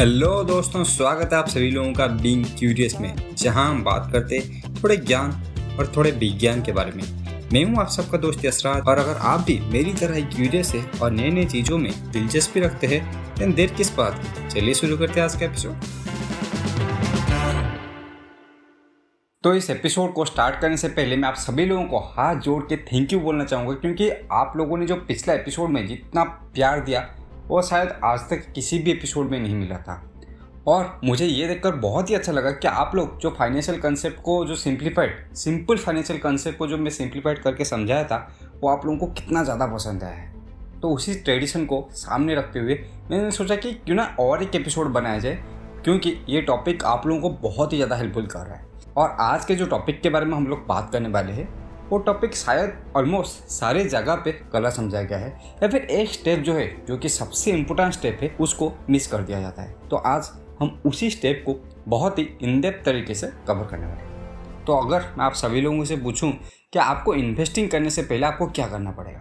Hello दोस्तों, स्वागत है आप सभी लोगों का बीइंग क्यूरियस में, जहाँ हम बात करते थोड़े ज्ञान और थोड़े विज्ञान के बारे में। मैं हूँ आप सबका दोस्त यसराज और अगर आप भी मेरी तरह ही क्यूरियस है और नए नए चीज़ों में दिलचस्पी रखते हैं देर किस बात की? चलिए शुरू करते हैं आज का एपिसोड तो इस एपिसोड को स्टार्ट करने से पहले मैं आप सभी लोगों को हाथ जोड़ के थैंक यू बोलना चाहूँगा, क्योंकि आप लोगों ने जो पिछला एपिसोड में जितना प्यार दिया वो शायद आज तक किसी भी एपिसोड में नहीं मिला था। और मुझे ये देखकर बहुत ही अच्छा लगा कि आप लोग जो फाइनेंशियल कंसेप्ट को जो सिंप्लीफाइड सिंपल फाइनेंशियल कंसेप्ट को जो मैं सिंप्लीफाइड करके समझाया था, वो आप लोगों को कितना ज़्यादा पसंद आया है। तो उसी ट्रेडिशन को सामने रखते हुए मैंने सोचा कि क्यों ना और एक एपिसोड बनाया जाए, क्योंकि ये टॉपिक आप लोगों को बहुत ही ज़्यादा हेल्पफुल कर रहा है। और आज के जो टॉपिक के बारे में हम लोग बात करने वाले हैं वो टॉपिक शायद ऑलमोस्ट सारे जगह पे गलत समझा गया है। या फिर एक स्टेप जो है, जो कि सबसे इम्पोर्टेंट स्टेप है, उसको मिस कर दिया जाता है। तो आज हम उसी स्टेप को बहुत ही इनडेप तरीके से कवर करने वाले हैं। तो अगर मैं आप सभी लोगों से पूछूँ कि आपको इन्वेस्टिंग करने से पहले आपको क्या करना पड़ेगा?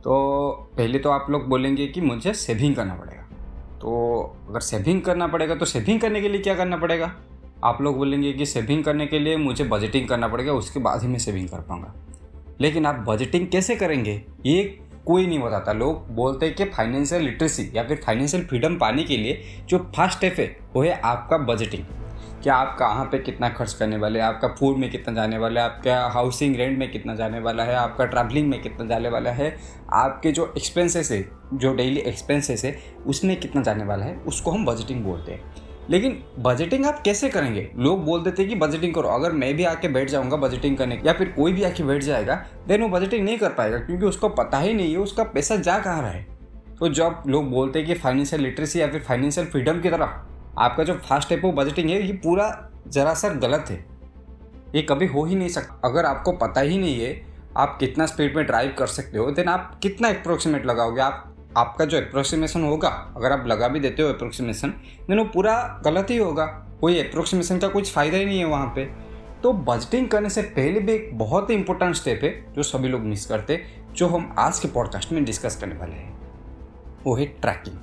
तो पहले तो आप लोग बोलेंगे कि मुझे सेविंग करना पड़ेगा। तो अगर सेविंग करना पड़ेगा तो सेविंग करने के लिए क्या करना पड़ेगा? आप लोग बोलेंगे कि सेविंग करने के लिए मुझे बजटिंग करना पड़ेगा, उसके बाद ही मैं सेविंग कर पाऊँगा। लेकिन आप बजटिंग कैसे करेंगे, ये कोई नहीं बताता। लोग बोलते हैं कि फाइनेंशियल लिटरेसी या फिर फाइनेंशियल फ्रीडम पाने के लिए जो फ़र्स्ट स्टेप है, वो है आपका बजटिंग कि आप कहाँ पे कितना खर्च करने वाले, आपका फ़ूड में कितना जाने वाला है, आपका हाउसिंग रेंट में कितना जाने वाला है, आपका ट्रैवलिंग में कितना जाने वाला है, आपके जो एक्सपेंसेस है, जो डेली एक्सपेंसेस है, उसमें कितना जाने वाला है, उसको हम बजटिंग बोलते हैं। लेकिन बजटिंग आप कैसे करेंगे? लोग बोल देते हैं कि बजटिंग करो। अगर मैं भी आके बैठ जाऊँगा बजटिंग करने या फिर कोई भी आके बैठ जाएगा देन वो बजटिंग नहीं कर पाएगा, क्योंकि उसको पता ही नहीं है, उसका पैसा जा कहाँ रहा है। तो जब लोग बोलते हैं कि फाइनेंशियल लिटरेसी या फिर फाइनेंशियल फ्रीडम की तरफ़ आपका जो फ़र्स्ट स्टेप वो बजटिंग है, ये पूरा जरा सा गलत है। ये कभी हो ही नहीं सकता। अगर आपको पता ही नहीं है, आप कितना स्पीड में ड्राइव कर सकते हो देन आप कितना अप्रोक्सीमेट लगाओगे? आप आपका जो अप्रोक्सीमेशन होगा, अगर आप लगा भी देते हो अप्रोक्सीमेशन देन वो पूरा गलत ही होगा। कोई अप्रोक्सीमेशन का कुछ फ़ायदा ही नहीं है वहाँ पे। तो बजटिंग करने से पहले भी एक बहुत ही इंपॉर्टेंट स्टेप है, जो सभी लोग मिस करते, जो हम आज के पॉडकास्ट में डिस्कस करने वाले हैं। वो है ट्रैकिंग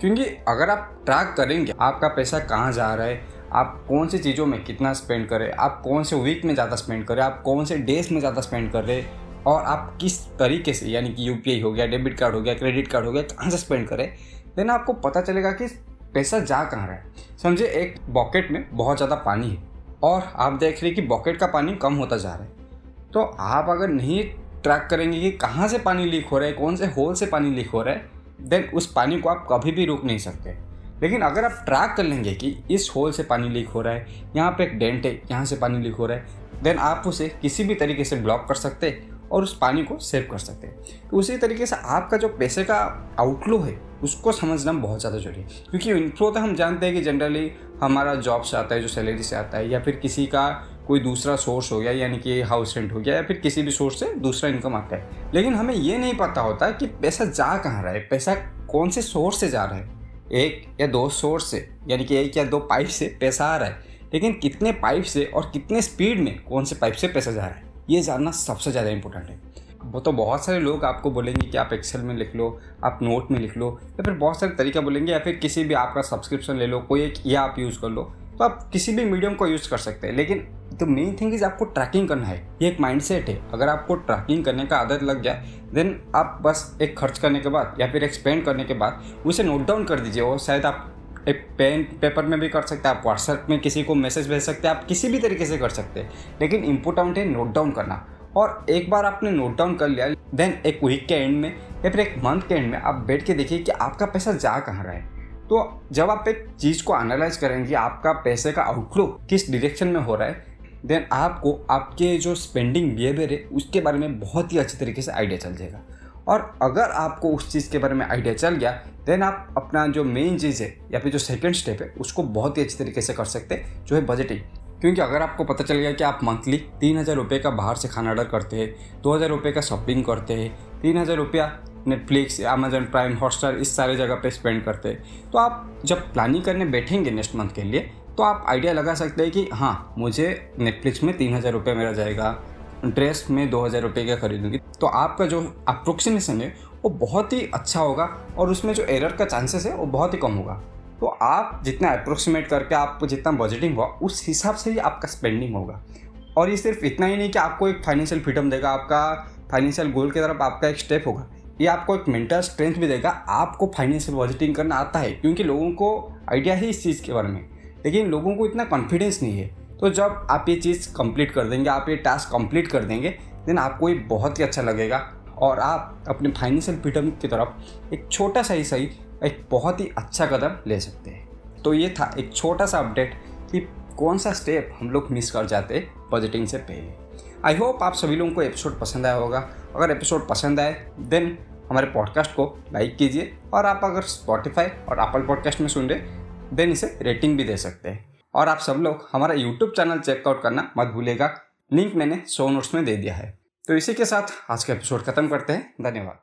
क्योंकि अगर आप ट्रैक करेंगे, आपका पैसा कहाँ जा रहा है, आप कौन सी चीज़ों में कितना स्पेंड करें आप कौन से वीक में ज़्यादा स्पेंड करें आप कौन से डेज़ में ज़्यादा स्पेंड कर रहे और आप किस तरीके से, यानी कि यूपीआई हो गया डेबिट कार्ड हो गया क्रेडिट कार्ड हो गया, कहाँ से स्पेंड करें? देन आपको पता चलेगा कि पैसा जा कहाँ रहा है। समझे एक बॉकेट में बहुत ज़्यादा पानी है और आप देख रहे कि बॉकेट का पानी कम होता जा रहा है। तो आप अगर नहीं ट्रैक करेंगे कि कहाँ से पानी लीक हो रहा है, कौन से होल से पानी लीक हो रहा है देन उस पानी को आप कभी भी रोक नहीं सकते। लेकिन अगर आप ट्रैक कर लेंगे कि इस होल से पानी लीक हो रहा है, यहाँ पे एक डेंट है, यहाँ से पानी लीक हो रहा है देन आप उसे किसी भी तरीके से ब्लॉक कर सकते और उस पानी को सेव कर सकते हैं। तो उसी तरीके से आपका जो पैसे का आउटफ्लो है, उसको समझना बहुत ज़्यादा ज़रूरी है। क्योंकि इनफ्लो तो हम जानते हैं कि जनरली हमारा जॉब से आता है, जो सैलरी से आता है, या फिर किसी का कोई दूसरा सोर्स हो गया, यानी कि हाउस रेंट हो गया, या फिर किसी भी सोर्स से दूसरा इनकम आता है। लेकिन हमें ये नहीं पता होता कि पैसा जा कहाँ रहा है, पैसा कौन से सोर्स से जा रहा है। एक या दो सोर्स से, यानी कि एक या दो पाइप से पैसा आ रहा है। लेकिन कितने पाइप से और कितने स्पीड में कौन से पाइप से पैसा जा रहा है? ये जानना सबसे ज़्यादा इंपॉर्टेंट है। वो तो बहुत सारे लोग आपको बोलेंगे कि आप एक्सेल में लिख लो, आप नोट में लिख लो, या फिर बहुत सारे तरीका बोलेंगे, या फिर किसी भी आपका सब्सक्रिप्शन ले लो, कोई एक या आप यूज़ कर लो तो आप किसी भी मीडियम को यूज़ कर सकते हैं। लेकिन द मेन थिंग इज़ आपको ट्रैकिंग करना है। ये एक माइंडसेट है। अगर आपको ट्रैकिंग करने का आदत लग जाए देन आप बस एक खर्च करने के बाद, या फिर एक स्पेंड करने के बाद, उसे नोट डाउन कर दीजिए और शायद आप एक पेन, पेपर में भी कर सकते हैं, आप व्हाट्सएप में किसी को मैसेज भेज सकते हैं, आप किसी भी तरीके से कर सकते हैं। लेकिन इम्पोर्टेंट है नोट डाउन करना। और एक बार आपने नोट डाउन कर लिया देन एक वीक के एंड में या फिर एक मंथ के एंड में आप बैठ के देखिए कि आपका पैसा जा कहाँ रहा है। तो जब आप एक चीज़ को एनालाइज करेंगे आपका पैसे का आउटलुक किस डिरेक्शन में हो रहा है देन आपको आपके जो स्पेंडिंग बिहेवियर है, उसके बारे में बहुत ही अच्छी तरीके से आइडिया चल जाएगा। और अगर आपको उस चीज़ के बारे में आइडिया चल गया देन आप अपना जो मेन चीज़ है, या फिर जो सेकेंड स्टेप है, उसको बहुत ही अच्छी तरीके से कर सकते हैं, जो है बजटिंग क्योंकि अगर आपको पता चल गया कि आप मंथली तीन हज़ार रुपये का बाहर से खाना ऑर्डर करते हैं, दो हज़ार रुपये का शॉपिंग करते हैं, तीन हज़ार रुपया नेटफ्लिक्स अमेजन प्राइम हॉटस्टार इस सारे जगह पे स्पेंड करते हैं तो आप जब प्लानिंग करने बैठेंगे नेक्स्ट मंथ के लिए तो आप आइडिया लगा सकते हैं कि हाँ मुझे नेटफ्लिक्स में तीन हज़ार रुपये मेरा जाएगा ड्रेस में दो हज़ार रुपये का खरीदूँगी। तो आपका जो अप्रोक्सीमेशन है, वो बहुत ही अच्छा होगा और उसमें जो एरर का चांसेस है, वो बहुत ही कम होगा। तो आप जितना अप्रोक्सीमेट करके आपको जितना बजटिंग हुआ, उस हिसाब से ही आपका स्पेंडिंग होगा। और ये सिर्फ़ इतना ही नहीं कि आपको एक फाइनेंशियल फ्रीडम देगा, आपका फाइनेंशियल गोल की तरफ़ आपका एक स्टेप होगा। ये आपको एक मेंटल स्ट्रेंथ भी देगा, आपको फाइनेंशियल बजटिंग करना आता है, क्योंकि लोगों को आइडिया है इस चीज़ के बारे में। लेकिन लोगों को इतना कॉन्फिडेंस नहीं है। तो जब आप ये चीज़ कंप्लीट कर देंगे, आप ये टास्क कंप्लीट कर देंगे देन आपको ये बहुत ही अच्छा लगेगा। और आप अपने फाइनेंशियल फ्रीडम की तरफ़ एक छोटा सा ही सही, एक बहुत ही अच्छा कदम ले सकते हैं। तो ये था एक छोटा सा अपडेट कि कौन सा स्टेप हम लोग मिस कर जाते बजटिंग से पहले। आई होप आप सभी लोगों को एपिसोड पसंद आया होगा। अगर एपिसोड पसंद आए देन हमारे पॉडकास्ट को लाइक कीजिए। और आप अगर स्पॉटिफाई और एप्पल पॉडकास्ट में सुन रहे देन इसे रेटिंग भी दे सकते हैं। और आप सब लोग हमारा यूट्यूब चैनल चेकआउट करना मत भूलेगा लिंक मैंने शो नोट्स में दे दिया है। तो इसी के साथ आज का एपिसोड खत्म करते हैं। धन्यवाद।